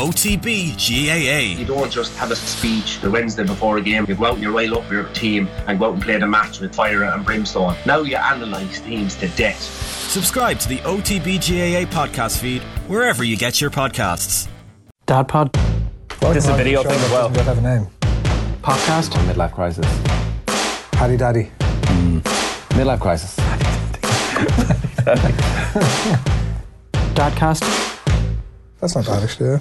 OTB GAA. You don't just have a speech the Wednesday before a game. You go out and you rile up your team and go out and play the match with fire and brimstone. Now you analyse teams to death. Subscribe to the OTB GAA podcast feed wherever you get your podcasts. Dad Pod This is a video thing as well. Doesn't have a name. podcast. Midlife crisis. Paddy Daddy. Hmm. Midlife crisis. Dadcast. That's not bad actually. Yeah.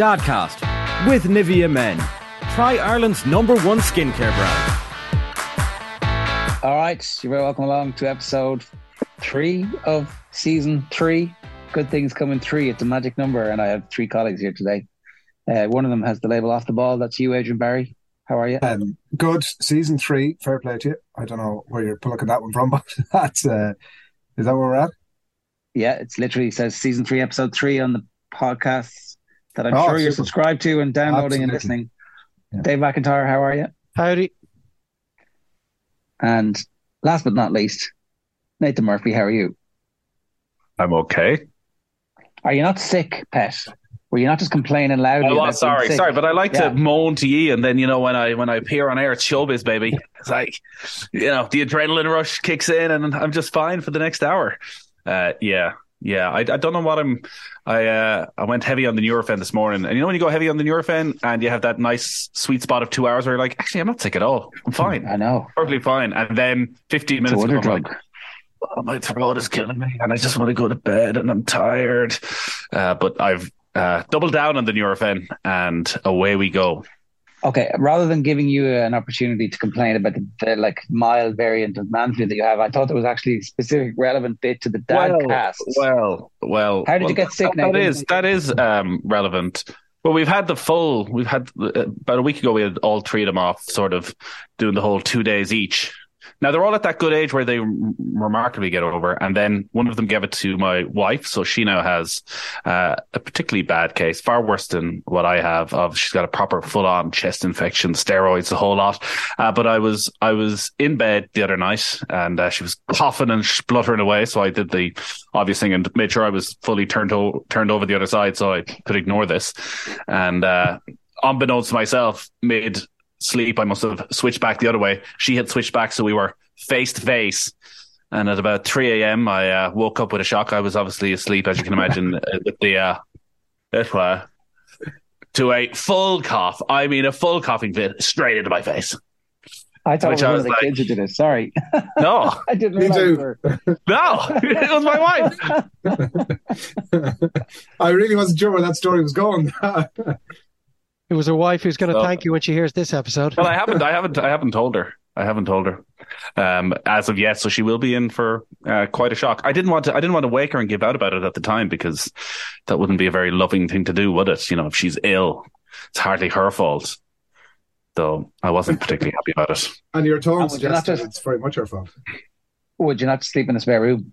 Dadcast with Nivea Men. Try Ireland's number one skincare brand. All right, you're very welcome along to episode three of season three. Good things come in three. It's a magic number, and I have three colleagues here today. Uh, one of them has the label off the ball. That's you, Adrian Barry. How are you? Um, good season three. Fair play to you. I don't know where you're plucking that one from, but that's uh, is that where we're at? Yeah, it's literally says season three, episode three on the podcasts that I'm Oh, sure you're subscribed to and downloading and listening. Yeah. Dave McIntyre, how are you? Howdy. And last but not least, Nathan Murphy, how are you? I'm okay. Are you not sick, pet? Were you not just complaining loudly? Oh, well, sorry, sick? sorry, but I like Yeah. to moan to ye, and then you know when I when I appear on air, it's showbiz, baby. It's like you know the adrenaline rush kicks in, and I'm just fine for the next hour. Uh, yeah, yeah. I, I don't know what I'm. I uh, I went heavy on the Nurofen this morning, and you know when you go heavy on the Nurofen, and you have that nice sweet spot of two hours where you're like, actually, I'm not sick at all. I'm fine, I know. perfectly fine. And then 15 It's a minutes ago, drug. like, oh, my throat is killing me, and I just want to go to bed, and I'm tired. Uh, but I've uh, doubled down on the Nurofen, and away we go. Okay, rather than giving you an opportunity to complain about the, the like mild variant of man flu that you have, I thought there was actually a specific relevant bit to the dad well, cast. well, well. How did you get sick, That, that Nathan? is that is um, relevant. Well, we've had the full. We've had uh, about a week ago. We had all three of them off, sort of doing the whole two days each. Now they're all at that good age where they remarkably get over, and then one of them gave it to my wife, so she now has uh, a particularly bad case, far worse than what I have. Of she's got a proper full-on chest infection, steroids, the whole lot. Uh, but I was I was in bed the other night, and uh, she was coughing and spluttering away, so I did the obvious thing and made sure I was fully turned o- turned over the other side, so I could ignore this. And uh, unbeknownst to myself, mid sleep, I must have switched back the other way. She had switched back, so we were face to face. And at about 3 a.m., I uh, woke up with a shock. I was obviously asleep, as you can imagine, uh, with the uh, it was to a full cough. I mean, a full coughing fit straight into my face. I thought which it I was one of the like- kids who did it. Sorry, No, I didn't Me realize. too. you were- no, it was my wife. I really wasn't sure where that story was going. It was her wife who's going to So- thank you when she hears this episode. Well, I haven't, I haven't, I haven't told her. I haven't told her um, as of yet, so she will be in for uh, quite a shock. I didn't want to, I didn't want to wake her and give out about it at the time because that wouldn't be a very loving thing to do, would it? You know, if she's ill, it's hardly her fault. Though I wasn't particularly happy about it. and your tone would you not suggested just- it's very much her fault. Would you not sleep in a spare room?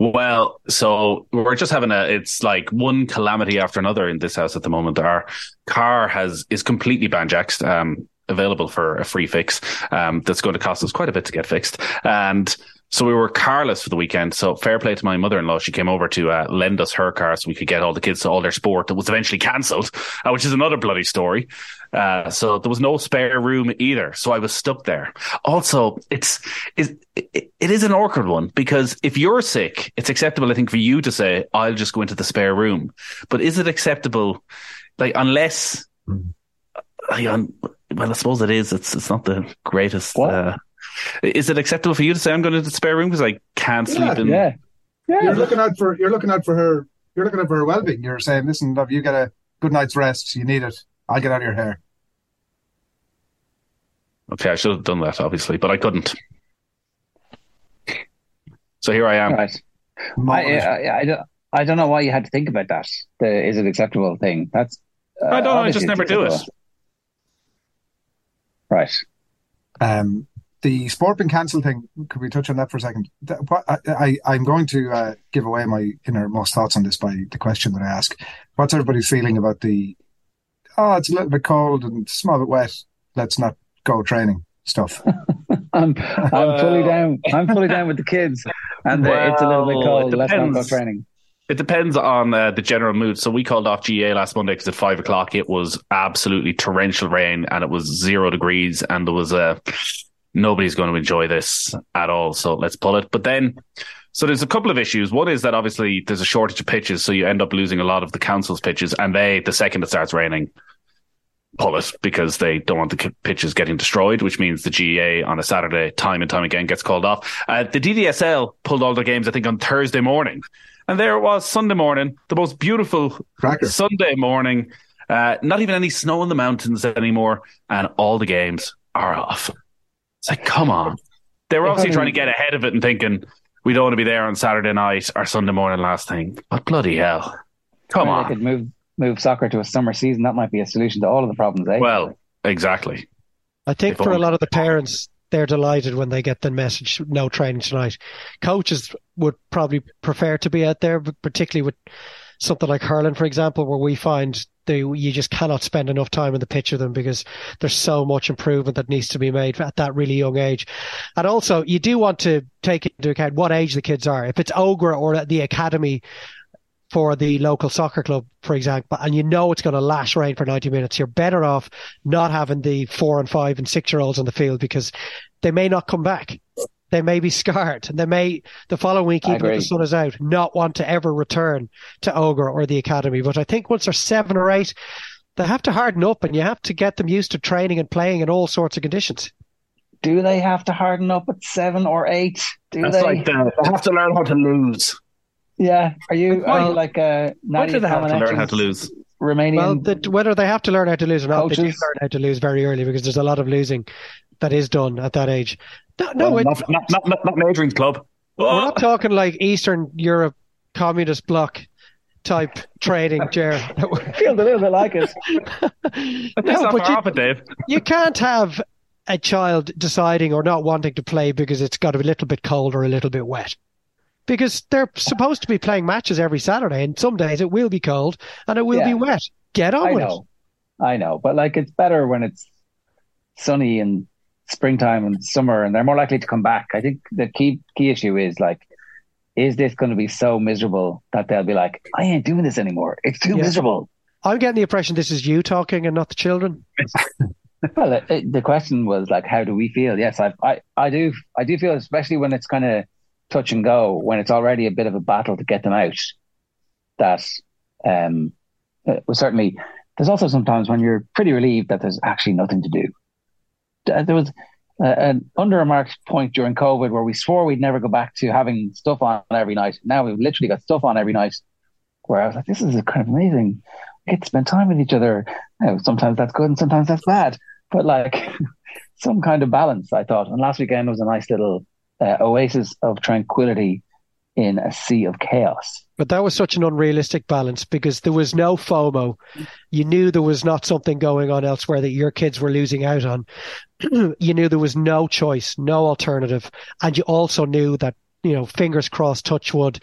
Well, so we're just having a it's like one calamity after another in this house at the moment. Our car has is completely banjaxed, um, available for a free fix. Um, that's going to cost us quite a bit to get fixed. And so we were carless for the weekend. So fair play to my mother-in-law. She came over to uh, lend us her car so we could get all the kids to all their sport that was eventually cancelled, uh, which is another bloody story. Uh, so there was no spare room either. So I was stuck there. Also, it's, it's it, it is an awkward one because if you're sick, it's acceptable, I think, for you to say, I'll just go into the spare room. But is it acceptable? Like, unless, I, um, well, I suppose it is. It's, it's not the greatest. What? Is it acceptable for you to say I'm going to the spare room because I can't sleep Yeah, in? Yeah, yeah. You're looking out for you're looking out for her. You're looking out for her well-being. You're saying, "Listen, love, you get a good night's rest. You need it. I'll get out of your hair." Okay, I should have done that, obviously, but I couldn't. So here I am. right. I, I, I, don't, I don't know why you had to think about that. The is it acceptable thing? That's. Uh, I don't know. I just it's never do it. Right. Um, the sport being cancelled thing. Could we touch on that for a second? What- I, I, I'm going to uh, give away my innermost thoughts on this by the question that I ask. What's everybody's feeling about the? Oh, it's a little bit cold and a small bit wet. Let's not go training stuff. I'm I'm fully down. I'm fully down with the kids, and uh, it's a little bit cold. it Let's not go depends. training. It depends on uh, the general mood. So we called off GAA last Monday because at five o'clock it was absolutely torrential rain and it was zero degrees and there was a nobody's going to enjoy this at all. So let's pull it. But then, so there's a couple of issues. One is that obviously there's a shortage of pitches, so you end up losing a lot of the council's pitches, and they the second it starts raining, pull it because they don't want the pitches getting destroyed, which means the GAA on a Saturday, time and time again, gets called off. Uh, the DDSL pulled all their games, I think, on Thursday morning. And there it was Sunday morning, the most beautiful Cracker. Sunday morning. Uh, not even any snow in the mountains anymore, and all the games are off. It's like, come on. They were obviously trying to get ahead of it and thinking, we don't want to be there on Saturday night or Sunday morning last thing. But bloody hell. Come on. They could move move soccer to a summer season. That might be a solution to all of the problems, eh? Well, exactly. I think If for a lot of the parents, they're delighted when they get the message, no training tonight. Coaches would probably prefer to be out there, but particularly with something like hurling, for example, where we find they, you just cannot spend enough time in the pitch of them because there's so much improvement that needs to be made at that really young age. And also, you do want to take into account what age the kids are. If it's Ogre or the academy for the local soccer club, for example, and you know it's going to lash rain for 90 minutes, you're better off not having the four and five and six year olds on the field because they may not come back. They may be scarred. And they may, the following week, even if the sun is out, not want to ever return to Ogre or the academy. But I think once they're seven or eight, they have to harden up and you have to get them used to training and playing in all sorts of conditions. Do they have to harden up at seven or eight? Do That's they? like the, they have to learn how to lose. yeah. Are you, Why- are you like uh, Why Nadia do they have to learn how to lose? Romanian? Well, the, whether they have to learn how to lose or not, they do learn how to lose very early because there's a lot of losing that is done at that age. No, no, Well, it, not, not, not, not, not Adrian's club. we're Oh, not talking like Eastern Europe communist bloc type training, Jer. feels a little bit like it. that's no, not but far you, off it, Dave. you can't have a child deciding or not wanting to play because it's got a little bit cold or a little bit wet. Because they're supposed to be playing matches every Saturday, and some days it will be cold and it will Yeah. be wet. Get on I with know. I know. But like it's better when it's sunny and springtime and summer and they're more likely to come back. I think the key key issue is like is this going to be so miserable that they'll be like, I ain't doing this anymore. It's too Yeah. miserable. I'm getting the impression this is you talking and not the children. Well, it, it- the question was like, how do we feel? Yes, I, I, I do, I do feel, especially when it's kind of touch and go, when it's already a bit of a battle to get them out. That, um, uh, well, certainly, there's also sometimes when you're pretty relieved that there's actually nothing to do. Uh, There was uh, an underremarked point during COVID where we swore we'd never go back to having stuff on every night. Now we've literally got stuff on every night. Where I was like, this is kind of amazing. We get to spend time with each other. You know, sometimes that's good and sometimes that's bad but like some kind of balance, I thought. And last weekend was a nice little uh, oasis of tranquility in a sea of chaos. But that was such an unrealistic balance because there was no FOMO. You knew there was not something going on elsewhere that your kids were losing out on. you knew there was no choice, no alternative. And you also knew that, you know, fingers crossed, touch wood,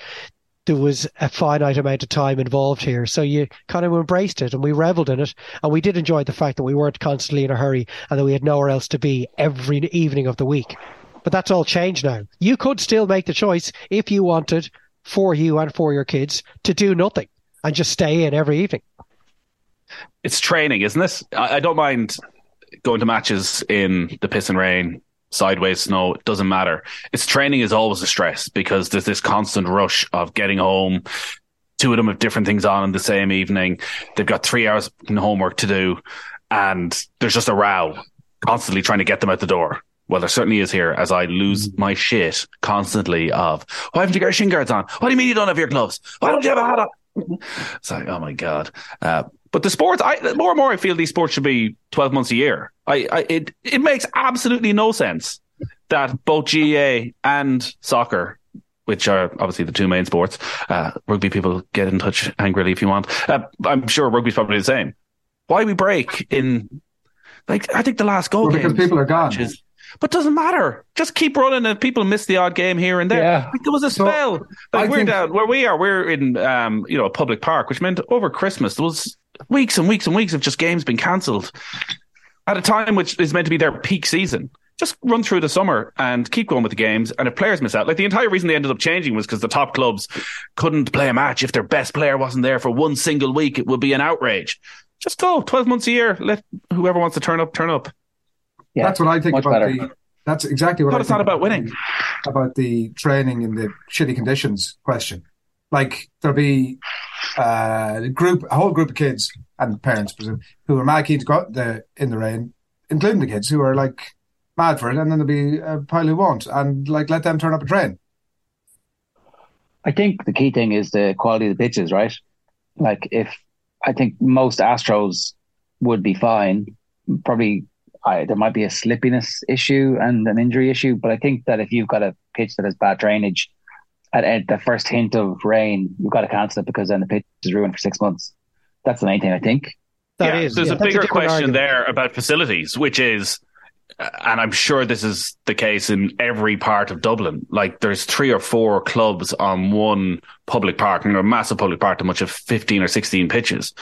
there was a finite amount of time involved here. So you kind of embraced it and we reveled in it. And we did enjoy the fact that we weren't constantly in a hurry and that we had nowhere else to be every evening of the week. But that's all changed now. You could still make the choice if you wanted for you and for your kids to do nothing and just stay in every evening. It's training, isn't it? I, I don't mind going to matches in the piss and rain, sideways snow. It doesn't matter. It's training is always a stress because there's this constant rush of getting home. Two of them have different things on in the same evening. They've got three hours homework to do, and there's just a row constantly trying to get them out the door. Well, there certainly is here as I lose my shit constantly of, why haven't you got your shin guards on? What do you mean you don't have your gloves? Why don't you have a hat on? It's like, oh my God. Uh, but the sports, I more and more I feel these sports should be 12 months a year. I, I it, it makes absolutely no sense that both GAA and soccer, which are obviously the two main sports, uh, rugby people get in touch angrily if you want. Uh, I'm sure rugby's probably the same. Why we break in, like, I think the last goal Well, because people are gone. matches. But doesn't matter. Just keep running, and people miss the odd game here and there. Yeah. Like, there was a So, spell. I Like we're think- down where we are. We're in, um, you know, a public park, which meant over Christmas there was weeks and weeks and weeks of just games being cancelled at a time which is meant to be their peak season. just run through the summer and keep going with the games. And if players miss out, like the entire reason they ended up changing was because the top clubs couldn't play a match if their best player wasn't there for one single week. It would be an outrage. Just go twelve months a year. Let whoever wants to turn up turn up. Yeah, that's what I think about better. the. That's exactly what. But it's not about winning. About the training in the shitty conditions question. Like there'll be uh, a group, a whole group of kids and parents, presume, who are mad keen to go out the, in the rain, including the kids who are like mad for it, and then there'll be a pile who won't, and like let them turn up a train. I think the key thing is the quality of the pitches, right? Like if I think most Astros would be fine, probably I, there might be a slippiness issue and an injury issue, but I think that if you've got a pitch that has bad drainage, at, at the first hint of rain, you've got to cancel it because then the pitch is ruined for six months. That's the main thing, I think. That yeah, is, there's yeah, a bigger a question argument. there about facilities, which is uh, and I'm sure this is the case in every part of Dublin. Like there's three or four clubs on one public park, and a massive public park, to much of 15 or 16 pitches.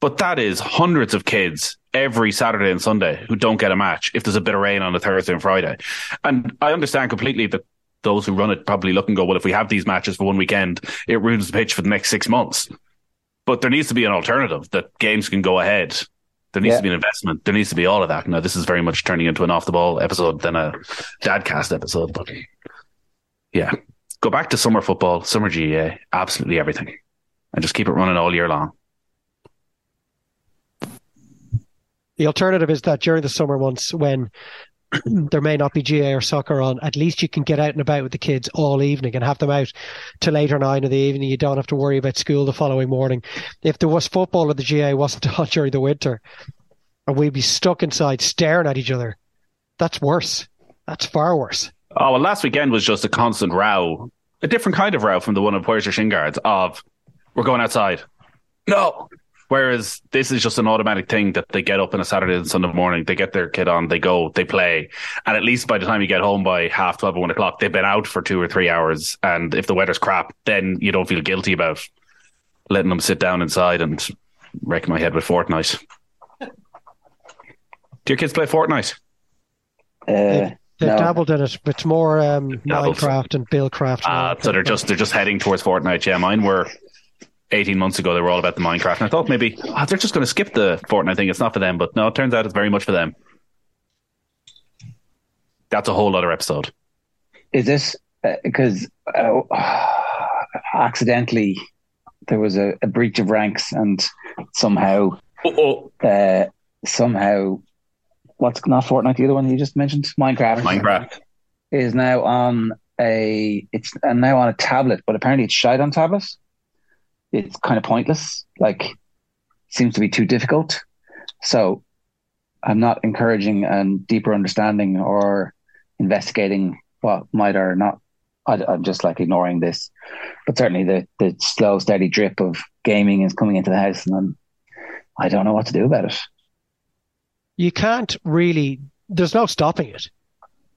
But that is hundreds of kids every Saturday and Sunday who don't get a match if there's a bit of rain on a Thursday and Friday. And I understand completely that those who run it probably look and go, well, if we have these matches for one weekend, it ruins the pitch for the next six months. But there needs to be an alternative that games can go ahead there needs yeah. to be an investment. There needs to be all of that. Now, this is very much turning into an off the ball episode than a dadcast episode, but yeah, go back to summer football, summer GAA, absolutely everything, and just keep it running all year long. The alternative is that during the summer months, when there may not be GAA or soccer on, at least you can get out and about with the kids all evening and have them out till eight or nine in the evening. You don't have to worry about school the following morning. If there was football and the GAA wasn't on during the winter, and we'd be stuck inside staring at each other, that's worse. That's far worse. Oh, well, last weekend was just a constant row, a different kind of row from the one of Poirier Shin Guards of, we're going outside. No, Whereas this is just an automatic thing that they get up on a Saturday and Sunday morning, they get their kid on, they go, they play. And at least by the time you get home by half 12 or 1 o'clock, they've been out for two or three hours. And if the weather's crap, then you don't feel guilty about letting them sit down inside and wreck my head with Fortnite. Do your kids play Fortnite? Uh, They've no. dabbled in it. It's more um, Minecraft and Buildcraft. Ah, uh, so they're just they're just heading towards Fortnite. Yeah, mine were 18 months ago, they were all about the Minecraft. And I thought maybe oh, they're just going to skip the Fortnite thing. It's not for them. But no, it turns out it's very much for them. That's a whole other episode. Is this because uh, uh, accidentally there was a, a, breach of ranks and somehow, uh, somehow, what's not Fortnite, the other one you just mentioned? Minecraft. Minecraft. Is now on a, it's now on a tablet, but apparently it's shied on tablets it's kind of pointless. Like, seems to be too difficult. So, I'm not encouraging a deeper understanding or investigating what might or not. I, am just like ignoring this, but certainly the the slow, steady drip of gaming is coming into the house, and I'm, I don't know what to do about it. You can't really. There's no stopping it.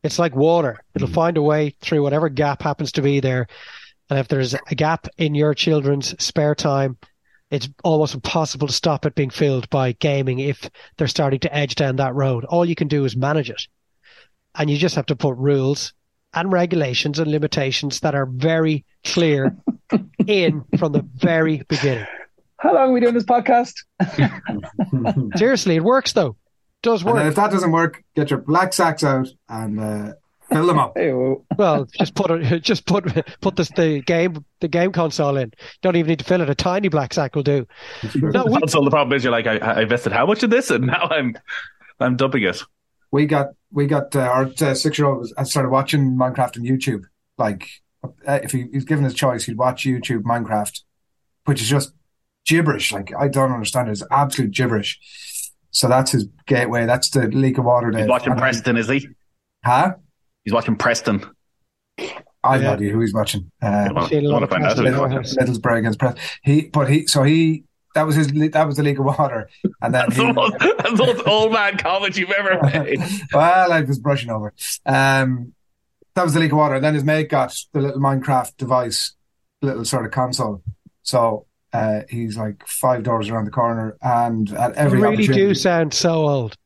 It's like water. It'll hmm. find a way through whatever gap happens to be there and if there's a gap in your children's spare time, it's almost impossible to stop it being filled by gaming if they're starting to edge down that road. All you can do is manage it. And you just have to put rules and regulations and limitations that are very clear in from the very beginning. How long are we doing this podcast? Seriously, it works though. It does work. And if that doesn't work, get your black sacks out and uh, Fill them up. well, just put it, just put put this, the game the game console in. Don't even need to fill it. A tiny black sack will do. No, we, console. The problem is you're like I, I invested how much in this, and now I'm I'm dumping it. We got we got uh, our uh, six year old I started watching Minecraft on YouTube. Like uh, if he, he's given his choice, he'd watch YouTube Minecraft, which is just gibberish. Like I don't understand it. It's absolute gibberish. So that's his gateway. That's the leak of water. He's watching Preston, is he? Huh? He's watching Preston. I have no idea who he's watching. Um, Middlesbrough against Preston. He, but he, so he, that was his. That was the League of Water, and then that's, he, the most, that's the most old man comment you've ever made. well, I was brushing over. Um, that was the League of Water, and then his mate got the little Minecraft device, little sort of console. So uh, he's like five doors around the corner, and at every you really do sound so old.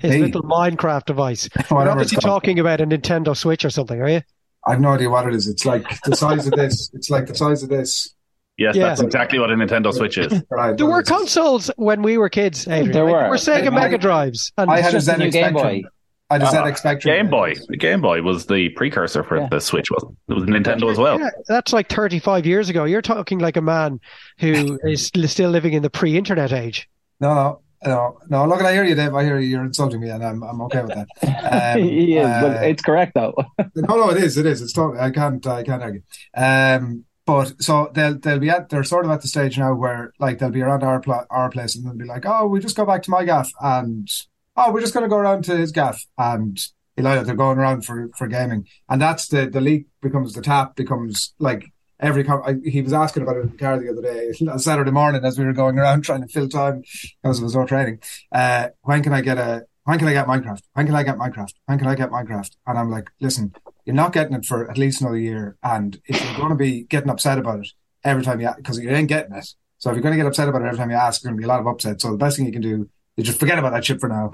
His Hey. little Minecraft device. You're obviously talking about a Nintendo Switch or something, are you? I've no idea what it is. It's like the size of this. It's like the size of this. Yes, Yeah. that's exactly what a Nintendo Switch is. Right, There were consoles when we were kids, Adrian. There Like, were. were Sega I- Mega Drives. And I had a just a new ZX Game Boy. Spectrum. I had a ZX uh, Spectrum. Game Boy. The Game Boy was the precursor for Yeah. the Switch, wasn't it? It was Nintendo as well. Yeah, that's like 35 years ago. You're talking like a man who is still living in the pre-internet age. No, no, no, no. Look, I hear you, Dave. I hear you. You're insulting me, and I'm, I'm okay with that. Um, he is, uh, but it's correct though. No, no, it is. It is. It's totally. I can't. I can't argue. Um, but so they'll they'll be at. They're sort of at the stage now where like they'll be around our pla- our place and they'll be like, oh, we just go back to my gaff, and oh, we're just going to go around to his gaff, and you know they're going around for for gaming, and that's the the leak becomes the tap becomes like. Every I, he was asking about it in the car the other day, Saturday morning, as we were going around trying to fill time because there was no training. Uh, when can I get a? When can I get Minecraft? When can I get Minecraft? When can I get Minecraft? And I'm like, listen, you're not getting it for at least another year. And if you're going to be getting upset about it every time you, because you ain't getting it. So if you're going to get upset about it every time you ask, there's going to be a lot of upset. So the best thing you can do is just forget about that shit for now.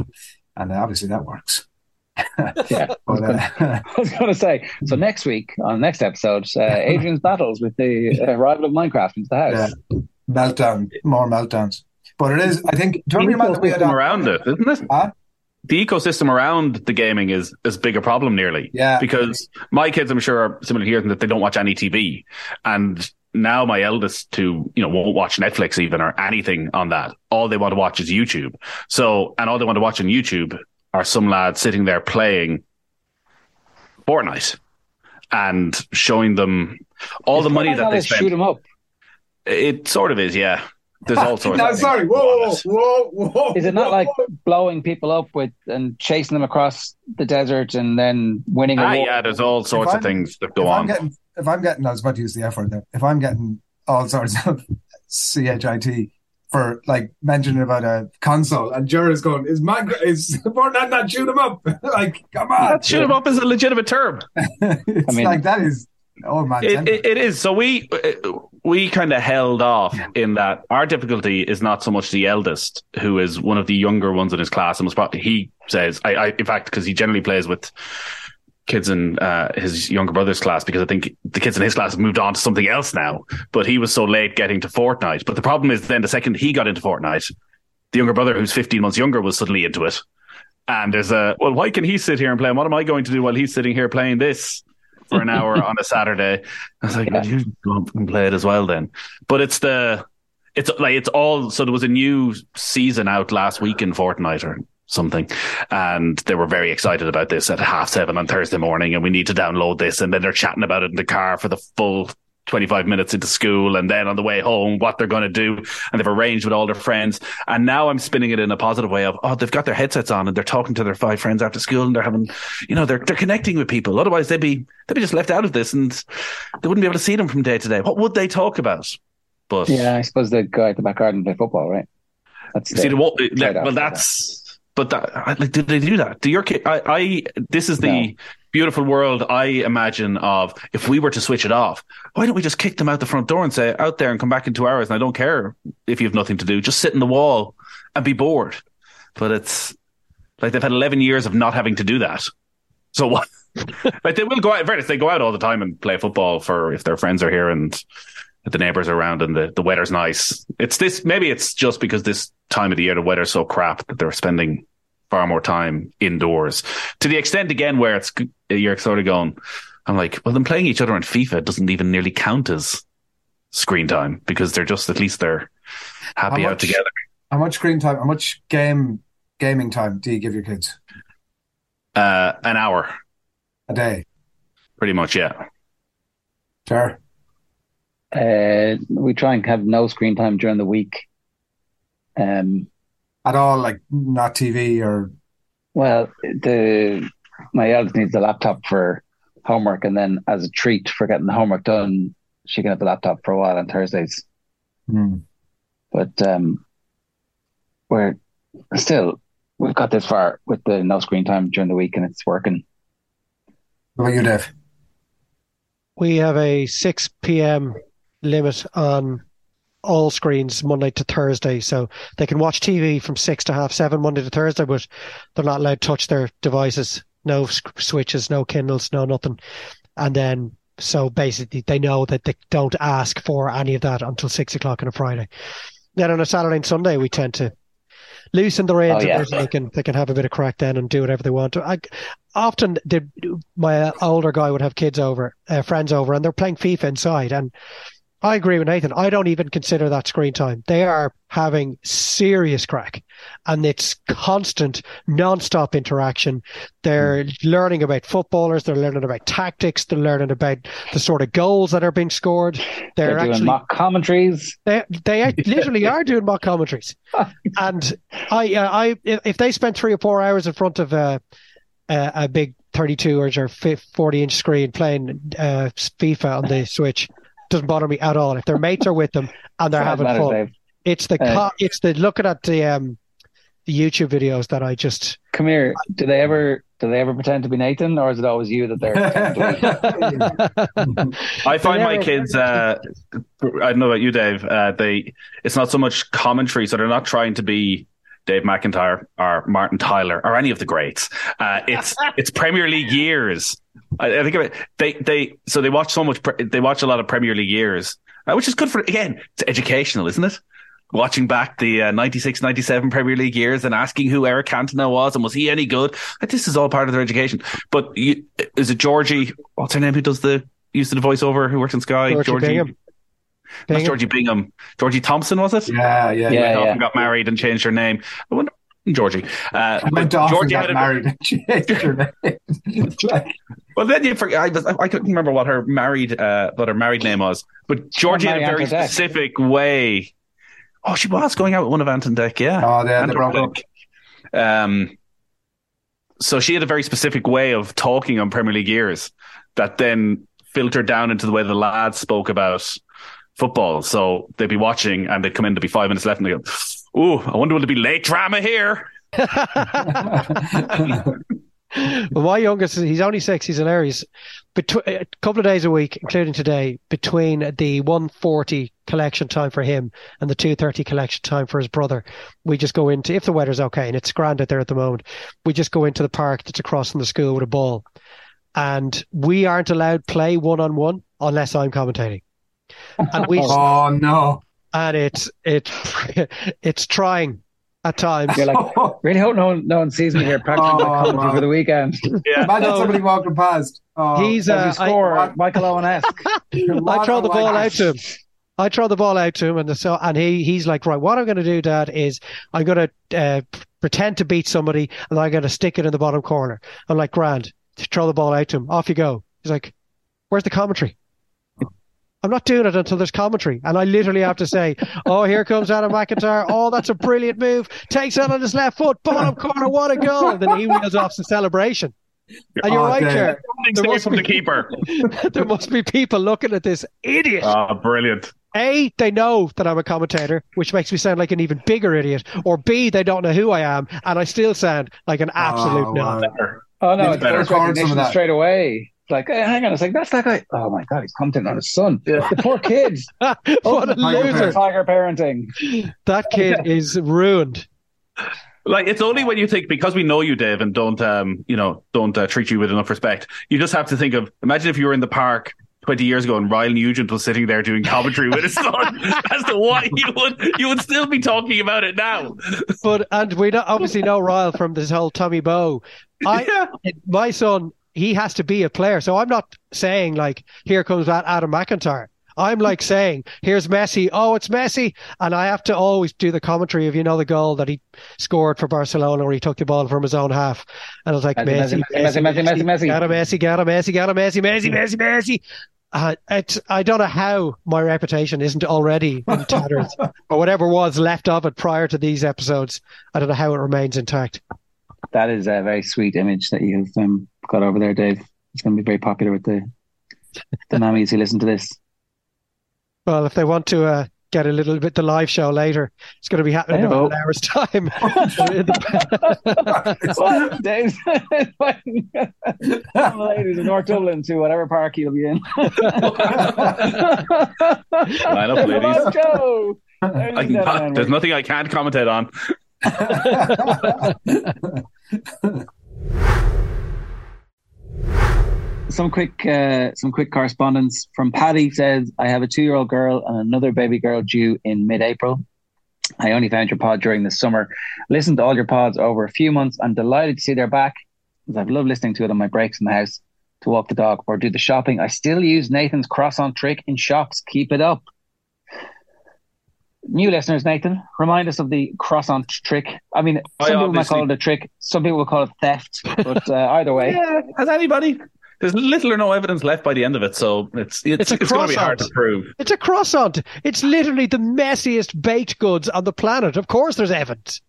And uh, obviously that works. Yeah. But, uh, I was going to say. So next week on the next episode, uh, Adrian's battles with the arrival of Minecraft into the house. yeah, meltdown, more meltdowns. But it is, I think, do you remember that we had ecosystem around it, isn't it? Huh? The ecosystem around the gaming is as big a problem nearly. Yeah. Because my kids, I'm sure, are similar here in that they don't watch any TV. And now my eldest who, you know, won't watch Netflix even or anything on that. All they want to watch is YouTube. So, and all they want to watch on YouTube are some lads sitting there playing Fortnite and showing them all Is the money that they a shoot spend. 'em up. It sort of is, yeah. There's all sorts no, of sorry. Whoa, whoa, whoa, whoa. Is it not whoa, like blowing people up with and chasing them across the desert and then winning a Ah, war? yeah, there's all sorts of I'm- things that go if I'm on. getting, if I'm getting, I was about to use the F word there. If I'm getting all sorts of chit for like mentioning about a console, and Jura's going, "Is man, is Fortnite not shoot 'em up?" like, come on, That shoot 'em up is a legitimate term. it's I mean- like that is oh man, It, it, it is. So we we kind of held off in that our difficulty is not so much the eldest, who is one of the younger ones in his class, and was probably he says, I, I in fact, because he generally plays with kids in uh, his younger brother's class, because I think the kids in his class have moved on to something else now. But he was so late getting to Fortnite. But the problem is, then the second he got into Fortnite, the younger brother, who's 15 months younger, was suddenly into it. And there's a well, why can he sit here and play? And what am I going to do while he's sitting here playing this for an hour on a Saturday? I was like, Yeah. you go and play it as well then. But it's the it's like it's all so there was a new season out last week in Fortnite or something, and they were very excited about this at half seven on Thursday morning, and we need to download this, and then they're chatting about it in the car for the full 25 minutes into school and then on the way home what they're going to do. And they've arranged with all their friends. And now I'm spinning it in a positive way of oh they've got their headsets on and they're talking to their five friends after school and they're having you know they're they're connecting with people. Otherwise they'd be they'd be just left out of this and they wouldn't be able to see them from day to day. What would they talk about? But Yeah, I suppose they go out the back garden and play football, right? That's See, the- the, well, that's but that, like, did they do that? Do your kid? I, I this is the No. beautiful world I imagine of if we were to switch it off. Why don't we just kick them out the front door and say out there and come back in two hours? And I don't care if you have nothing to do, just sit in the wall and be bored. But it's like they've had eleven years of not having to do that. So what? like they will go out. In fairness, they go out all the time and play football for if their friends are here and the neighbors are around and the, the weather's nice. It's this, maybe it's just because this time of the year, the weather's so crap that they're spending far more time indoors to the extent again where it's, you're sort of going, I'm like, well, then playing each other in FIFA doesn't even nearly count as screen time because they're just, at least they're happy How out together. How much screen time? How much game gaming time do you give your kids Uh, an hour, a day? pretty much. Yeah. Sure. Uh, we try and have no screen time during the week. Um, At all, like not TV or well, the my eldest needs the laptop for homework, and then as a treat for getting the homework done, she can have the laptop for a while on Thursdays. Hmm. But um, we're still we've got this far with the no screen time during the week, and it's working. What about you, Dave? We have a 6 p.m. limit on all screens Monday to Thursday, so they can watch TV from six to half seven Monday to Thursday, but they're not allowed to touch their devices. No switches, no Kindles, no nothing. And then so basically, they know that they don't ask for any of that until six o'clock on a Friday. Then on a Saturday and Sunday, we tend to loosen the reins. Oh, yeah. They can they can have a bit of crack then and do whatever they want. To. I, often, the, my older guy would have kids over, uh, friends over, and they're playing FIFA inside, and I agree with Nathan. I don't even consider that screen time. They are having serious crack and it's constant, non-stop interaction. They're mm. learning about footballers. They're learning about tactics. They're learning about the sort of goals that are being scored. They're, they're actually mock commentaries. They, they literally are doing mock commentaries. and I, uh, I, if they spend three or four hours in front of a, a, a big 32 inch or 40 inch screen playing uh, FIFA on the Switch, doesn't bother me at all. If their mates are with them and they're having fun, Dave. it's the uh, it's the looking at the um the YouTube videos that I just come here. Do they ever do they ever pretend to be Nathan, or is it always you that they're? I find my kids. Uh, I don't know about you, Dave. Uh, they it's not so much commentary, so they're not trying to be Dave McIntyre or Martin Tyler or any of the greats. Uh, it's it's Premier League years. I, I think it, they they so they watch so much. They watch a lot of Premier League years, uh, which is good for again. It's educational, isn't it? Watching back the uh, 96, 97 Premier League years and asking who Eric Cantona was and was he any good? Like, this is all part of their education. But you, is it Georgie? What's her name? Who does the used to the voiceover? Who works in Sky? Georgie. Georgie Bingham. That's Georgie Bingham. Georgie Thompson, was it? Yeah, yeah, yeah. yeah. got married and changed her name. I wonder, Georgie. Uh, Georgie got married and changed her name. well, then you forget. I, I couldn't remember what her married uh, what her married name was, but Georgie had a very specific way. Oh, she was going out with one of Ant and Dec. Yeah. Oh, yeah, they broke up. Um, so she had a very specific way of talking on Premier League years that then filtered down into the way the lads spoke about football. So they'd be watching and they'd come in to be five minutes left and they go, Ooh, I wonder will there be late drama here? well, my youngest, he's only six. He's hilarious. Between a couple of days a week, including today, between the 140 collection time for him and the 230 collection time for his brother, we just go into, if the weather's okay, and it's grand out there at the moment, we just go into the park that's across from the school with a ball. And we aren't allowed play one on one unless I'm commentating. And we, oh no! And it's it's it's trying at times. You're like, really hope no one, no one sees me here practicing oh, my for the weekend. Yeah. Imagine somebody walking past. Oh, He's uh, score I, Michael Owen esque. I throw the ball out to him. I throw the ball out to him, and the, so and he he's like, right, what I'm going to do, Dad, is I'm going to uh, pretend to beat somebody, and I'm going to stick it in the bottom corner. I'm like, grand, throw the ball out to him. Off you go. He's like, where's the commentary? I'm not doing it until there's commentary. And I literally have to say, oh, here comes Adam McIntyre. Oh, that's a brilliant move. Takes it on his left foot. Bottom corner. What a goal. And then he wheels off the celebration. And you're oh, right, there. There must from be, the keeper. there must be people looking at this idiot. Oh, brilliant. A, they know that I'm a commentator, which makes me sound like an even bigger idiot. Or B, they don't know who I am, and I still sound like an absolute oh, wow. Oh no, it's, it's recognition straight away like, hey, hang on a second, that's that guy. Oh my god, he's commenting on his son. Yeah. The poor kids. what oh, a loser! Tiger parenting. That kid is ruined. Like it's only when you think because we know you, Dave, and don't um you know don't uh, treat you with enough respect. You just have to think of imagine if you were in the park 20 years ago and Ryle Nugent was sitting there doing commentary with his son as to why you would you would still be talking about it now. But and we obviously know Ryle from this whole Tommy Bowe. I yeah. my son he has to be a player. So I'm not saying like, here comes that Adam McIntyre. I'm like saying, here's Messi. Oh, it's Messi. And I have to always do the commentary of, you know, the goal that he scored for Barcelona where he took the ball from his own half. And I was like, Messi, Messi, Messi, Messi, Messi, Messi. Got a Messi, got a Messi, got a Messi, Messi, Messi, Messi. Uh, it's, I don't know how my reputation isn't already in tatters or whatever was left of it prior to these episodes. I don't know how it remains intact. That is a very sweet image that you've um, got over there, Dave. It's going to be very popular with the the mammies who listen to this. Well, if they want to uh, get a little bit the live show later. It's going to be happening in about an hour's time. What? Dave's ladies in North Dublin to whatever park you'll be in. Line up, ladies. Joe. I can, there's nothing I can't commentate on. some quick uh, some quick correspondence from Paddy says I have a two year old girl and another baby girl due in mid April. I only found your pod during the summer. Listened to all your pods over a few months. I'm delighted to see they're back. I've loved listening to it on my breaks in the house to walk the dog or do the shopping. I still use Nathan's croissant trick in shops. Keep it up. New listeners, Nathan, remind us of the croissant trick. I mean, I some people might call it a trick. Some people will call it theft. But uh, either way, Yeah, has anybody? There's little or no evidence left by the end of it, so it's it's, It's it's going to be hard to prove. it's a croissant. It's literally the messiest baked goods on the planet. Of course, there's evidence.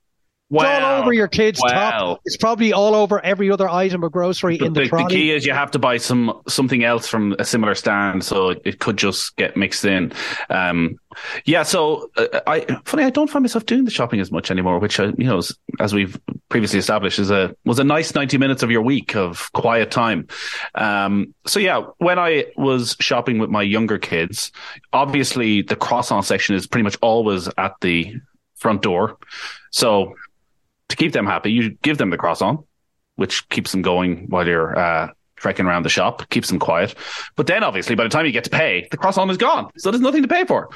It's all over your kid's Wow. top. It's probably all over every other item of grocery in the, the, the key is you have to buy some something else from a similar stand, so it, it could just get mixed in. Um, yeah, so uh, I funny I don't find myself doing the shopping as much anymore, which uh, you know, is, as we've previously established, is a was a nice ninety minutes of your week of quiet time. Um, so yeah, when I was shopping with my younger kids, obviously the croissant section is pretty much always at the front door, so. To keep them happy, you give them the croissant, which keeps them going while you're uh, trekking around the shop, keeps them quiet. But then, obviously, by the time you get to pay, the croissant is gone, so there's nothing to pay for.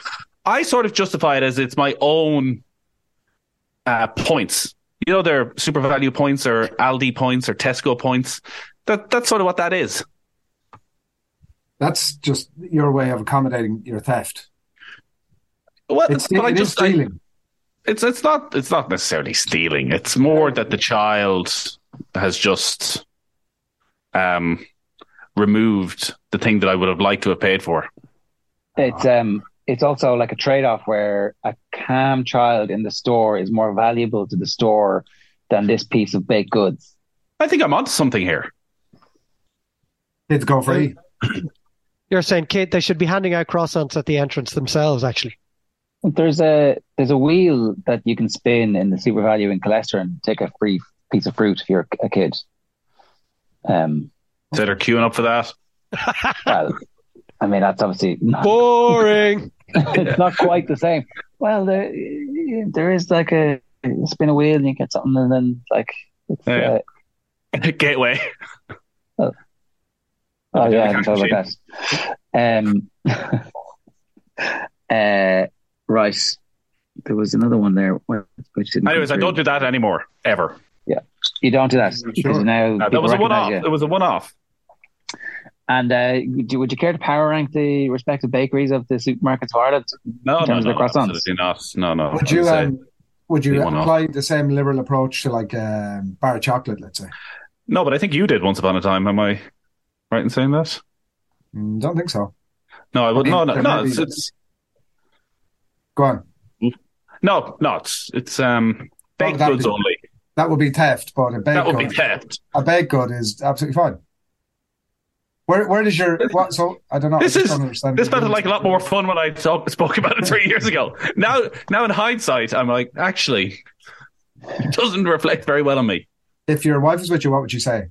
I sort of justify it as it's my own uh, points. You know, they're SuperValu points or Aldi points or Tesco points. That that's sort of what that is. That's just your way of accommodating your theft. Well, It's, but I just stealing. It's it's not it's not necessarily stealing. It's more that the child has just um removed the thing that I would have liked to have paid for. It's um it's also like a trade off where a calm child in the store is more valuable to the store than this piece of baked goods. I think I'm onto something here. Kids go free. You're saying, Kate, they should be handing out croissants at the entrance themselves, actually. There's a there's a wheel that you can spin in the SuperValu in Colester and take a free piece of fruit if you're a kid. Um, So they're queuing up for that. well, I mean that's obviously not, Boring. it's not quite the same. Well, there, there is like a spin a wheel and you get something, and then like it's, Yeah. uh, Gateway. Oh Yeah, yeah, I the hadn't thought about that. Um, uh, right. There was another one there. Which didn't Anyways, I don't do that anymore ever. Yeah, you don't do that Sure. because now Uh, that was a one-off. you. It was a one-off. And uh, would you, would you care to power rank the respective bakeries of the supermarkets of Ireland? No, In no, terms no, of the croissants? absolutely not. No, no. Would you would um, would you be off. apply the same liberal approach to like um, bar chocolate? Let's say. no, but I think you did once upon a time. Am I right in saying that? Mm, don't think so. No, I would. No, no, no. It's, it's Go on. no, no. It's it's um baked that goods be? only. That would be theft, but a baked That would good, be theft. a baked good is absolutely fine. Where where does your what? So I don't know. This I is- This felt like a lot more fun when I talk, spoke about it three years ago. Now, now in hindsight, I'm like, actually, it doesn't reflect very well on me. If your wife is with you, what would you say?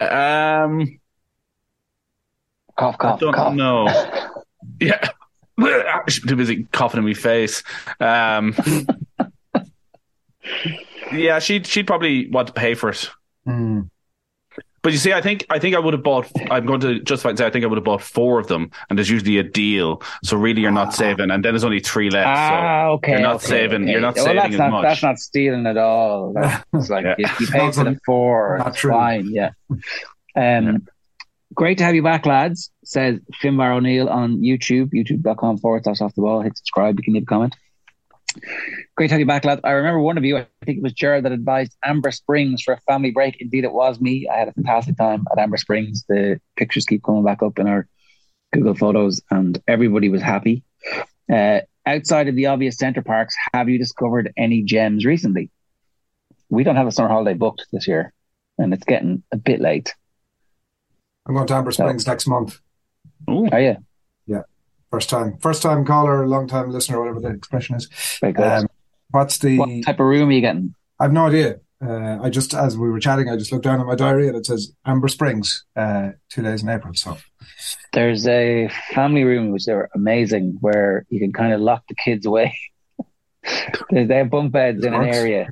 Um, Cough, I cough, don't cough. know. Yeah, she's too busy coughing in my face. Um, yeah, she'd she'd probably want to pay for it. Hmm. But you see, I think I think I would have bought. I'm going to justify and say I think I would have bought four of them, and there's usually a deal. So really, you're not saving, and then there's only three left. Ah, okay. you're not okay, saving- okay. you're not well, saving that's as not, much. That's not stealing at all. That's like Yeah. you, you pay for the four. Not It's true. fine. Yeah. Um, Great to have you back, lads. Says Finbar O'Neill on YouTube, youtube.com forward slash off the ball. Hit subscribe. You can leave a comment. Great to have you back, lad. I remember one of you, I think it was Jared, that advised Amber Springs for a family break. Indeed, it was me. I had a fantastic time at Amber Springs. The pictures keep coming back up in our Google Photos, and everybody was happy. Uh, outside of the obvious Center Parcs, have you discovered any gems recently? We don't have a summer holiday booked this year, and it's getting a bit late. I'm going to Amber Springs next month. Ooh. Are you? First time, first time caller, long time listener, whatever the expression is. Very good. Um, what's the? what type of room are you getting? I've no idea. Uh, I just, as we were chatting, I just looked down at my diary and it says Amber Springs, uh, two days in April. So There's a family room which are amazing where you can kind of lock the kids away. They have bunk beds in an area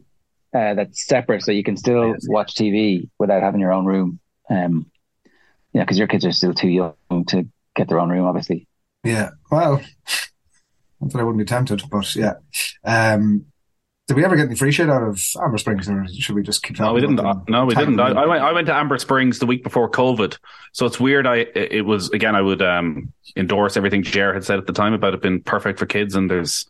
uh, that's separate, so you can still watch TV without having your own room. Um, yeah, because your kids are still too young to get their own room, obviously. yeah, well, not that I wouldn't be tempted, but yeah. Um, did we ever get any free shit out of Amber Springs, or should we just keep? No, we didn't. about? No, we didn't. I, I went. I went to Amber Springs the week before COVID, so it's weird. I it was again. I would um, endorse everything Jer had said at the time about it being perfect for kids, and there's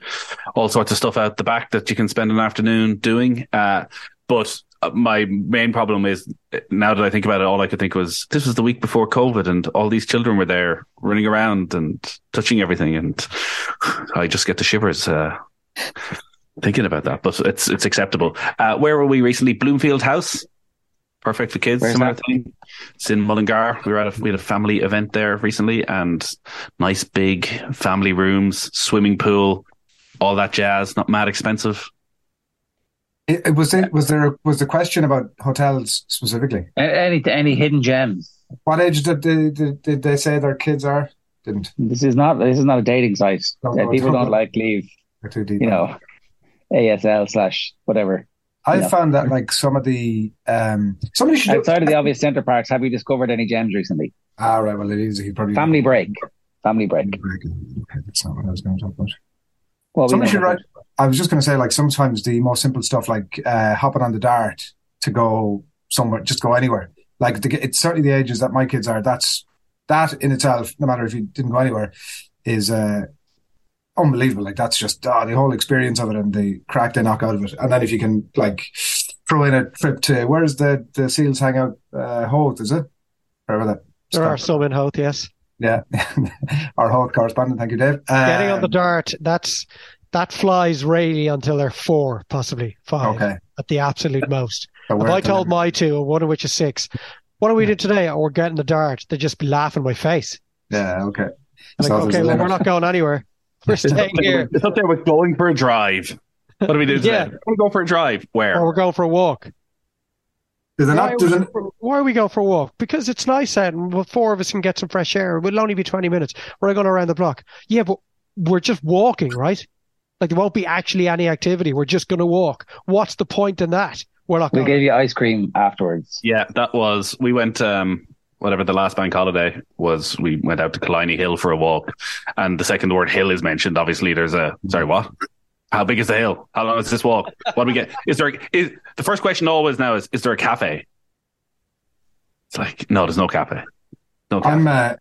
all sorts of stuff out the back that you can spend an afternoon doing. Uh, but my main problem is uh, now that I think about it, all I could think was this was the week before COVID, and all these children were there running around and touching everything, and I just get the shivers. Uh, Thinking about that, but it's it's acceptable. Uh, where were we recently? Bloomfield House, perfect for kids. Similar thing. It's in Mullingar. We were at a, we had a family event there recently, and nice big family rooms, swimming pool, all that jazz. Not mad expensive. It, it was it was there was the question about hotels specifically? Any any hidden gems? What age did they did, did they say their kids are? Didn't This is not this is not a dating site. Don't Uh, people don't don't like leave, you know, ASL slash whatever. I found that like some of the um somebody should do, Outside of the obvious Center Parcs, have you discovered any gems recently? ah right well it is he probably Family break, family break. Okay, that's not what I was going to talk about. Well, we Somebody should write. I was just going to say like sometimes the more simple stuff like uh, hopping on the dart to go somewhere, just go anywhere. Like the, it's certainly the ages that my kids are. That's that in itself, no matter if you didn't go anywhere, is uh, unbelievable. Like that's just oh, the whole experience of it and the crack they knock out of it. And then if you can like throw in a trip to where's the the seals hang out? Uh, Howth is it? Wherever that. There are some in Howth, yes. Yeah, our Howth correspondent. Thank you, Dave. Getting on the Um, dart, that's that flies really until they're four, possibly five, Okay. at the absolute most. So If I told limit. my two, one of which is six, what are we doing today? Oh, we're getting the dart. They'd just be laughing in my face. Yeah. Okay. Like, So there's okay, well, limit. we're not going anywhere. We're staying here, It's up there with going for a drive. What do we do today? Yeah. We go for a drive. Where? or we're going for a walk. Does it Why, not? Does it, why are we going for a walk? Because it's nice out and well, four of us can get some fresh air. It'll only be 20 minutes. We're going around the block. Yeah, but we're just walking, right? Like there won't be actually any activity. We're just going to walk. What's the point in that? We're not We gave you ice cream afterwards. Yeah, that was. We went. um Whatever the last bank holiday was, we went out to Killiney Hill for a walk, and the second the word hill is mentioned, obviously there's a sorry what? How big is the hill? How long is this walk? What do we get? Is there? Is the first question always now is is there a cafe? It's like no, there's no cafe. No cafe. I'm. Uh,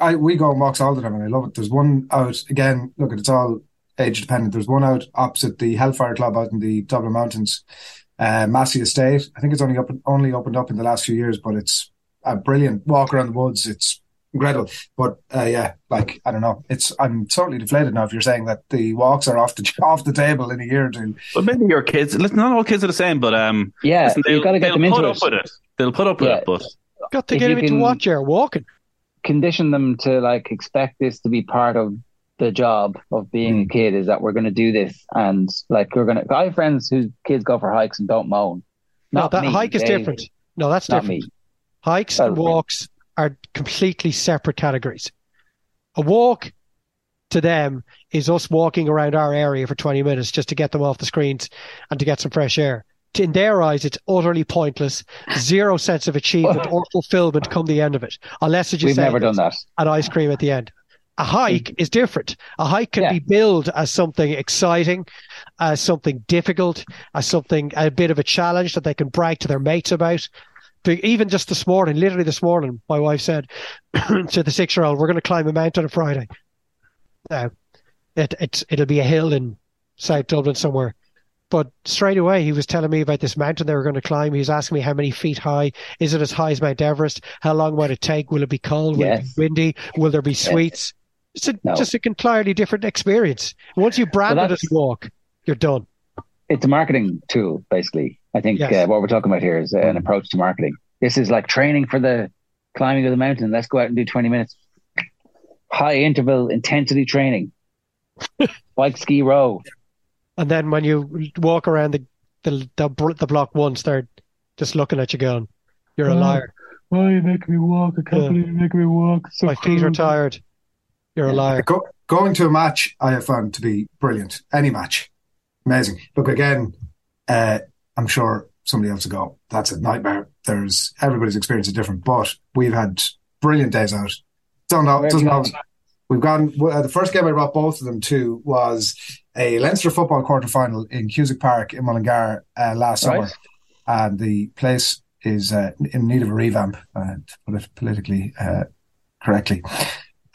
I we go on walks all the time, and I love it. There's one out again. Look, at it's all age dependent. There's one out opposite the Hellfire Club out in the Dublin Mountains, uh, Massey Estate. I think it's only up only opened up in the last few years, but it's a brilliant walk around the woods. It's incredible. But uh, yeah, like I don't know. It's I'm totally deflated now if you're saying that the walks are off the off the table in a year or two. but maybe your kids. Listen, not all kids are the same, but um, Yeah, listen, you've got to get them into up it. it. They'll put up with Yeah. it, but Got to If get you him into can- what you're walking. Condition them to like expect this to be part of the job of being a hmm. kid is that we're going to do this and like we're going to. I have friends whose kids go for hikes and don't moan. No, that me, hike is Dave. different. No, that's Not different. me. Hikes and walks are completely separate categories. A walk to them is us walking around our area for 20 minutes just to get them off the screens and to get some fresh air. In their eyes, it's utterly pointless, zero sense of achievement or fulfillment come the end of it, unless as you We've never done that. an ice cream at the end. A hike is different. A hike can Yeah. be billed as something exciting, as something difficult, as something a bit of a challenge that they can brag to their mates about. But even just this morning, literally this morning, my wife said to the six-year-old, "We're going to climb a mountain on Friday." Now, it, it's it'll be a hill in South Dublin somewhere. But straight away, he was telling me about this mountain they were going to climb. He was asking me how many feet high. Is it as high as Mount Everest? How long might it take? Will it be cold? Will it be windy? Will there be sweets? It's a, No. just a entirely different experience. Once you brand it as a walk, you're done. It's a marketing tool, basically. I think Yes. uh, what we're talking about here is an approach to marketing. This is like training for the climbing of the mountain. Let's go out and do 20 minutes. high interval intensity training, bike ski row. And then when you walk around the the the, the block once, they're just looking at you going, "You're a Oh, liar. Why are you make me walk? I can't Yeah. believe you make me walk. So My feet are tired. You're a liar." Go, going to a match, I have found to be brilliant. Any match, amazing. Look again. Uh, I'm sure somebody else will go. That's a nightmare. There's everybody's experience is different, but we've had brilliant days out. Don't know. Where Doesn't you always, we've gone. Uh, the first game I brought both of them to was a Leinster football quarter final in Cusack Park in Mullingar uh, last summer, and the place is uh, in need of a revamp, uh, to put it politically uh, correctly.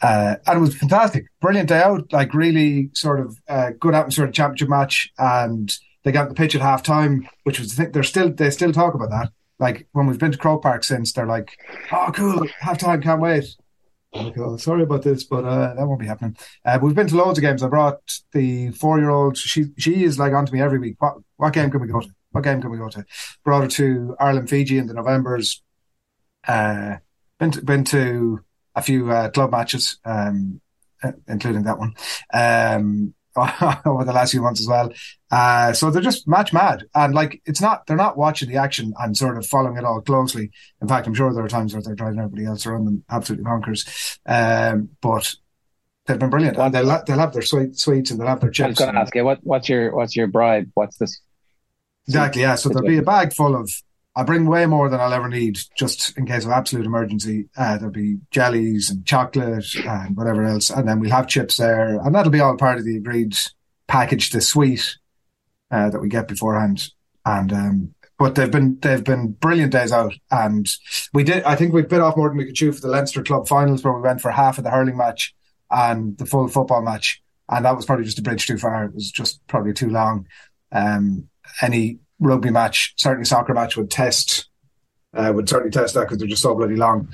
Uh, and it was fantastic, brilliant day out. Like really, sort of uh, good atmosphere, at championship match, and they got the pitch at half time, which was I think they're still they still talk about that. Like when we've been to Croke Park since, they're like, "Oh, cool, half time, can't wait." Like, oh, sorry about this, but uh, that won't be happening. Uh, we've been to loads of games. I brought the four-year-old. She she is like on to me every week. What what game can we go to? What game can we go to? Brought her to Ireland Fiji in the Novembers. Uh, been to, been to a few uh, club matches, um, including that one, um, over the last few months as well. Uh, so they're just match mad, and like it's not they're not watching the action and sort of following it all closely. In fact, I'm sure there are times where they're driving everybody else around them absolutely bonkers. Um, but they've been brilliant, and they'll they'll have their sweet sweets and they'll have their chips. I was going to ask you what what's your what's your bribe? What's this? Exactly, yeah. So there'll be a bag full of. I bring way more than I'll ever need, just in case of absolute emergency. Uh, there'll be jellies and chocolate and whatever else, and then we'll have chips there, and that'll be all part of the agreed package, the sweet uh, that we get beforehand. And um, but they've been they've been brilliant days out, and we did. I think we bit off more than we could chew for the Leinster Club finals, where we went for half of the hurling match and the full football match, and that was probably just a bridge too far. It was just probably too long. Um, any rugby match, certainly soccer match, would test uh, would certainly test that because they're just so bloody long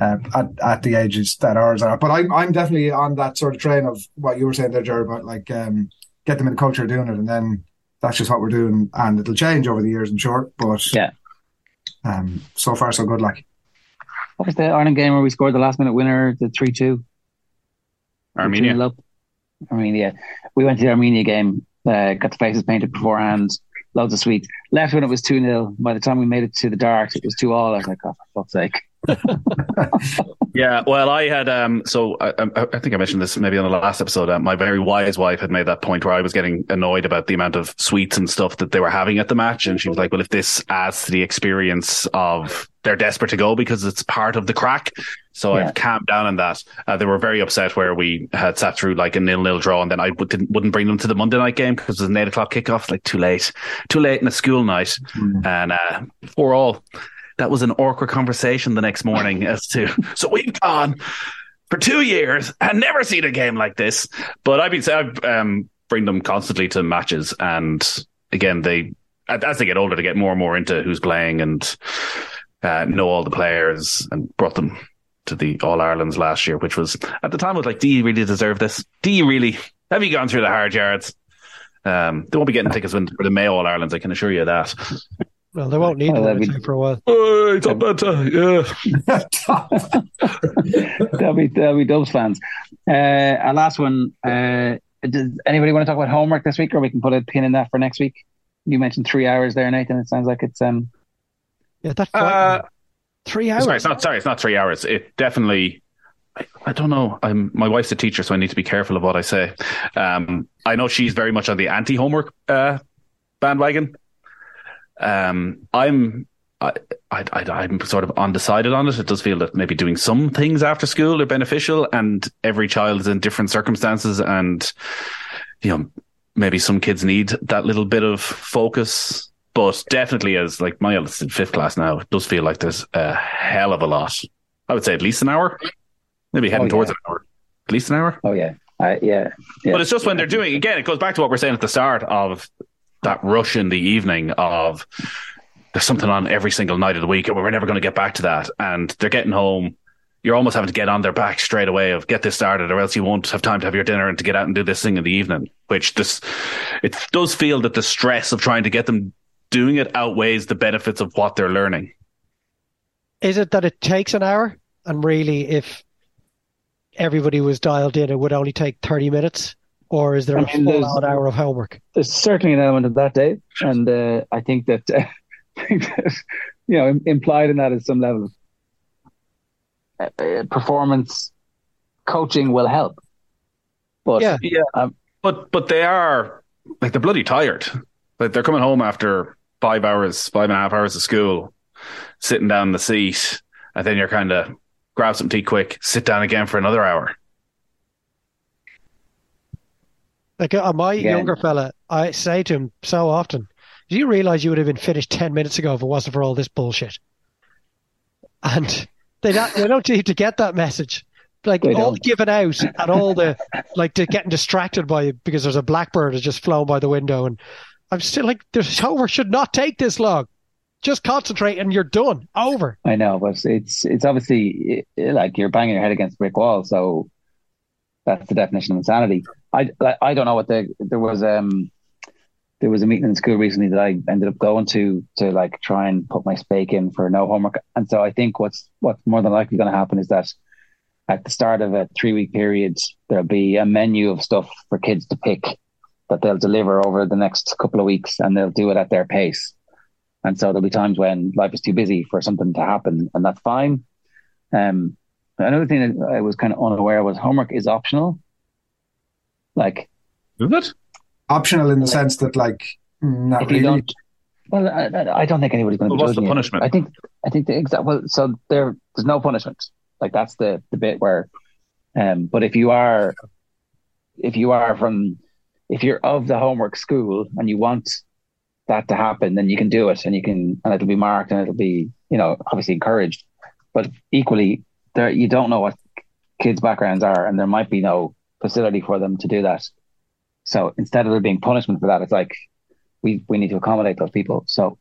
uh, at, at the ages that ours are. But I'm I'm definitely on that sort of train of what you were saying there, Jerry, about like um, get them in the culture of doing it, and then that's just what we're doing, and it'll change over the years, I'm sure. But Yeah. um, so far so good. Like What was the Ireland game where we scored the last minute winner, the three two? Armenia. Armenia. We went to the Armenia game, uh, got the faces painted beforehand, loads of sweets. Left when it was 2 0. By the time we made it to the dart, it was 2 all. I was like, oh, for fuck's sake. Yeah, well, I had um, so I, I think I mentioned this maybe on the last episode. Uh, my very wise wife had made that point where I was getting annoyed about the amount of sweets and stuff that they were having at the match, and she was like, "Well, if this adds to the experience of they're desperate to go because it's part of the crack." So Yeah. I've calmed down on that. Uh, they were very upset where we had sat through like a nil-nil draw, and then I would, didn't, wouldn't bring them to the Monday night game because it was an eight o'clock kickoff. Like too late, too late in a school night, and uh, for all that was an awkward conversation the next morning as to so we've gone for two years and never seen a game like this. But I've been I um, bring them constantly to matches, and again they as they get older, they get more and more into who's playing and uh, know all the players, and brought them to the All Irelands last year, which was at the time was like, do you really deserve this? Do you really have you gone through the hard yards? Um, they won't be getting tickets for the May All Irelands, I can assure you that. Well, they won't need them that'd be- say, for a while. Oh, it's up yeah. That'll be, that'll be Dubs fans. Uh, our last one. Uh, does anybody want to talk about homework this week, or we can put a pin in that for next week? You mentioned three hours there, Nathan. It sounds like it's um. Yeah, that Uh, three hours. Sorry, it's not. Sorry, it's not three hours. It definitely. I, I don't know. I'm my wife's a teacher, so I need to be careful of what I say. Um, I know she's very much on the anti-homework uh, bandwagon. Um, I'm. I, I, I, I'm sort of undecided on it. It does feel that maybe doing some things after school are beneficial, and every child is in different circumstances, and you know, maybe some kids need that little bit of focus. But definitely, as like my eldest in fifth class now, it does feel like there's a hell of a lot. I would say at least an hour, maybe heading Oh, towards yeah. an hour, at least an hour. Oh yeah, uh, yeah, yeah. But it's just when they're doing again. It goes back to what we're saying at the start of that rush in the evening of there's something on every single night of the week, and we're never going to get back to that. And they're getting home. You're almost having to get on their back straight away of get this started, or else you won't have time to have your dinner and to get out and do this thing in the evening. Which this it does feel that the stress of trying to get them doing it outweighs the benefits of what they're learning. Is it that it takes an hour? And really, if everybody was dialed in, it would only take 30 minutes? Or is there I a mean, full there's- hour of homework? There's certainly an element of that, Dave, and uh, I think that, I think that you know im- implied in that is some level of uh, uh, performance coaching will help. But Yeah. Yeah, Um, but but they are like they're bloody tired. Like they're coming home after five hours, five and a half hours of school, sitting down in the seat, and then you're kind of grab some tea quick, sit down again for another hour. Like uh, my Yeah. younger fella, I say to him so often, "Do you realize you would have been finished ten minutes ago if it wasn't for all this bullshit?" And they don't, they don't need to get that message. Like They all don't. given out and all the like to getting distracted by because there's a blackbird has just flown by the window, and I'm still like, "This over should not take this long. Just concentrate and you're done. Over." I know, but it's it's obviously eh, like you're banging your head against a brick wall. So that's the definition of insanity. I I don't know what the there was um there was a meeting in school recently that I ended up going to to like try and put my spake in for no homework. And so I think what's what's more than likely going to happen is that at the start of a three week period there'll be a menu of stuff for kids to pick that they'll deliver over the next couple of weeks and they'll do it at their pace. And so there'll be times when life is too busy for something to happen, and that's fine. Um, another thing that I was kind of unaware was homework is optional. Like Is it? Optional in the sense that, like, not if you really. don't, well, I, I- I don't think anybody's going to Well, be what's the judging you. punishment? I think I think the exact well, so there there's no punishment. Like that's the the bit where, um, but if you are, if you are from, if you're of the homework school and you want that to happen, then you can do it and you can, and it'll be marked and it'll be, you know, obviously encouraged. But equally, there you don't know what kids' backgrounds are, and there might be no facility for them to do that. So instead of there being punishment for that, it's like we we need to accommodate those people. So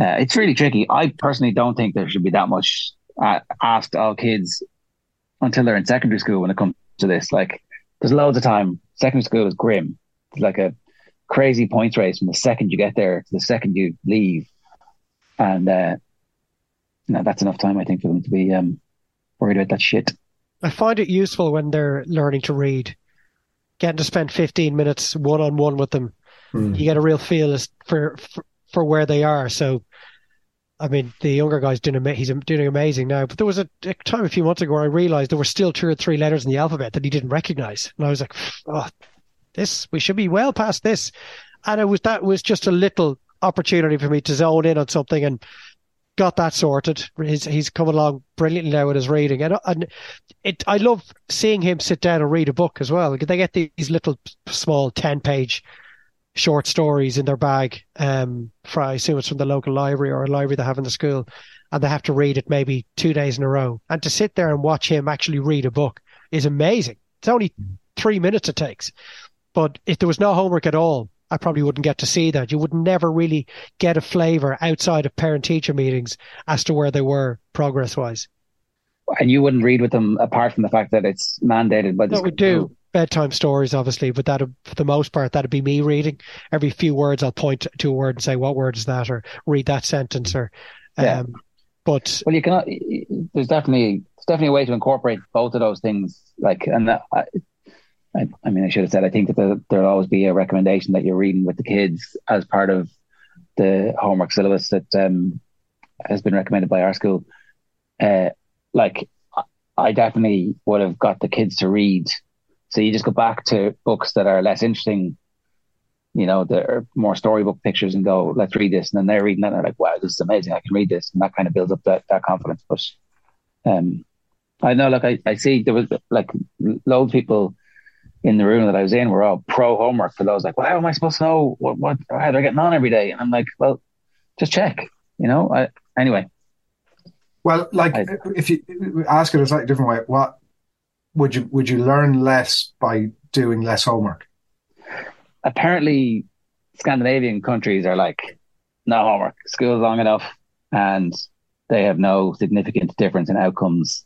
uh, it's really tricky. I personally don't think there should be that much uh, asked all kids until they're in secondary school when it comes to this. Like, there's loads of time. Secondary school is grim. It's like a crazy points race from the second you get there to the second you leave, and uh, that's enough time I think for them to be um, worried about that shit. I find it useful when they're learning to read, getting to spend 15 minutes one on one with them. Hmm. You get a real feel as for, for for where they are. So, I mean, the younger guy's doing ama- he's doing amazing now. But there was a, a time a few months ago where I realized there were still two or three letters in the alphabet that he didn't recognize, and I was like, "Oh, this we should be well past this." And it was that was just a little opportunity for me to zone in on something and got that sorted. He's he's coming along brilliantly now with his reading, and and it I love seeing him sit down and read a book as well. They get these little small ten page short stories in their bag. Um, for I assume it's from the local library or a library they have in the school, and they have to read it maybe two days in a row. And to sit there and watch him actually read a book is amazing. It's only three minutes it takes, but if there was no homework at all. I probably wouldn't get to see that. You would never really get a flavour outside of parent teacher meetings as to where they were progress wise. And you wouldn't read with them apart from the fact that it's mandated by the No, we do bedtime stories, obviously, but that for the most part, that'd be me reading. Every few words, I'll point to a word and say, "What word is that?" or read that sentence, or. Um, Yeah. But Well, you cannot. There's definitely there's definitely a way to incorporate both of those things. Like, and that, I, I, mean, I should have said. I think that there, there'll always be a recommendation that you're reading with the kids as part of the homework syllabus that um, has been recommended by our school. Uh, like, I definitely would have got the kids to read. So you just go back to books that are less interesting. You know, that are more storybook pictures, and go, let's read this. And then they're reading that, and they're like, wow, this is amazing. I can read this, and that kind of builds up that that confidence. But um, I know, like I, I see there was like loads of people in the room that I was in were all pro homework for those like, well, how am I supposed to know what, what how they're getting on every day? And I'm like, well, just check, you know. I, anyway, Well, like I- if you ask it a slightly different way, what would you would you learn less by doing less homework? apparently Scandinavian countries are like no homework, school's long enough, and they have no significant difference in outcomes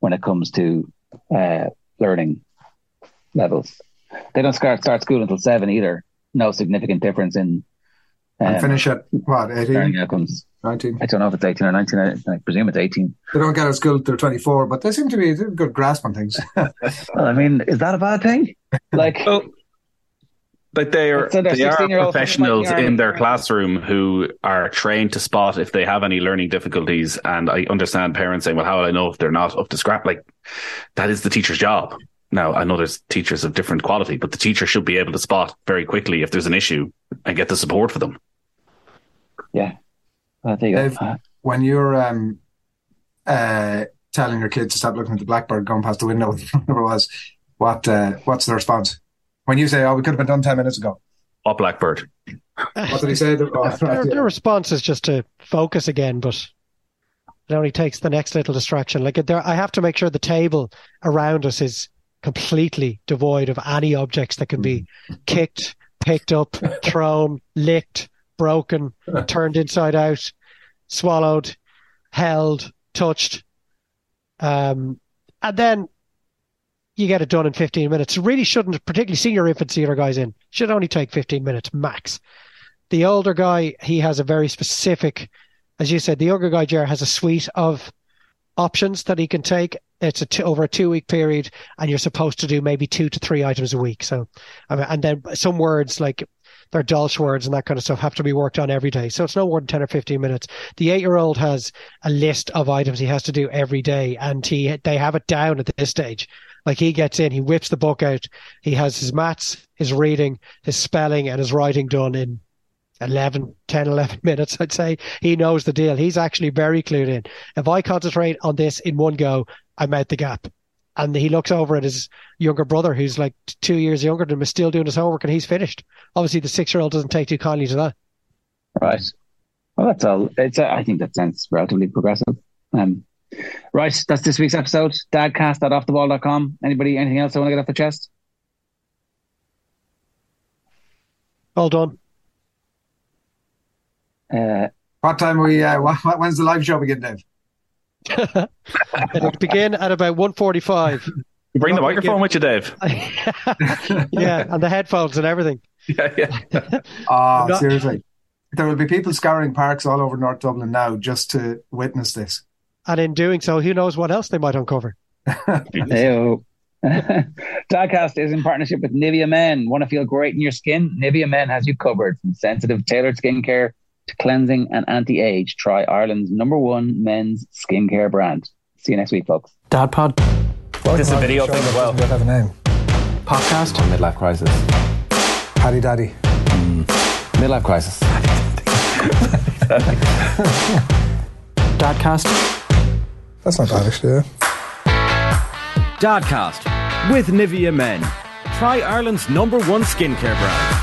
when it comes to uh, learning levels. They don't start start school until seven either. No significant difference in and um, finish at what, 18? Outcomes. 19? I don't know if it's 18 or 19. I, I presume it's 18. They don't get out of school till 24, but they seem to be a good grasp on things. well, I mean, is that a bad thing? Like, well, but they are So they're they are 16-year-olds professionals like in their classroom who are trained to spot if they have any learning difficulties. And I understand parents saying, "Well, how will I know if they're not up to scrap?" Like that is the teacher's job. Now I know there's teachers of different quality, but the teacher should be able to spot very quickly if there's an issue and get the support for them. yeah. Well, there you Dave, go. When you're um, uh, telling your kids to stop looking at the blackbird going past the window, whatever it was, what uh, what's the response? When you say, "Oh, we could have been done ten minutes ago," Up Blackbird. what did he say? Oh, their, their response is just to focus again, but it only takes the next little distraction. Like there, I have to make sure the table around us is completely devoid of any objects that can be kicked, picked up, thrown, licked, broken, turned inside out, swallowed, held, touched. Um, and then you get it done in 15 minutes. Really shouldn't, particularly senior infant theatre guys in, should only take 15 minutes max. The older guy, he has a very specific, as you said, the younger guy, Jer, has a suite of options that he can take. It's a two, over a two week period, and you're supposed to do maybe two to three items a week. So, and then some words like their Dolch words and that kind of stuff have to be worked on every day. So it's no more than 10 or 15 minutes. The eight year old has a list of items he has to do every day, and he they have it down at this stage. Like he gets in, he whips the book out, he has his maths, his reading, his spelling, and his writing done in 11, 10, 11 minutes, I'd say. He knows the deal. He's actually very clued in. If I concentrate on this in one go, I'm out the gap. And he looks over at his younger brother, who's like two years younger than him, is still doing his homework, and he's finished. Obviously, the six year old doesn't take too kindly to that. Right. Well, that's all. It's. Uh, I think that sounds relatively progressive. Um, right. That's this week's episode. Dadcast.offtheball.com. Anybody? Anything else I want to get off the chest? All done. Uh, What time are we? Uh, what, what- when's the live show begin, Dave? It'll begin at about 1.45. You bring the microphone yeah. with you, Dave. yeah, and the headphones and everything. yeah, yeah. Ah, not- seriously. There will be people scouring parks all over North Dublin now just to witness this. And in doing so, who knows what else they might uncover. Heyo. Dadcast is in partnership with Nivea Men. Want to feel great in your skin? Nivea Men has you covered from sensitive tailored skincare to cleansing and anti-age. Try Ireland's number one men's skincare brand. See you next week, folks. Dad Pod This is a video thing as well. have a name. podcast. Midlife crisis. Paddy Daddy. Hmm. Midlife crisis. Dadcast. That's not bad, actually. Dadcast with Nivea Men. Try Ireland's number one skincare brand.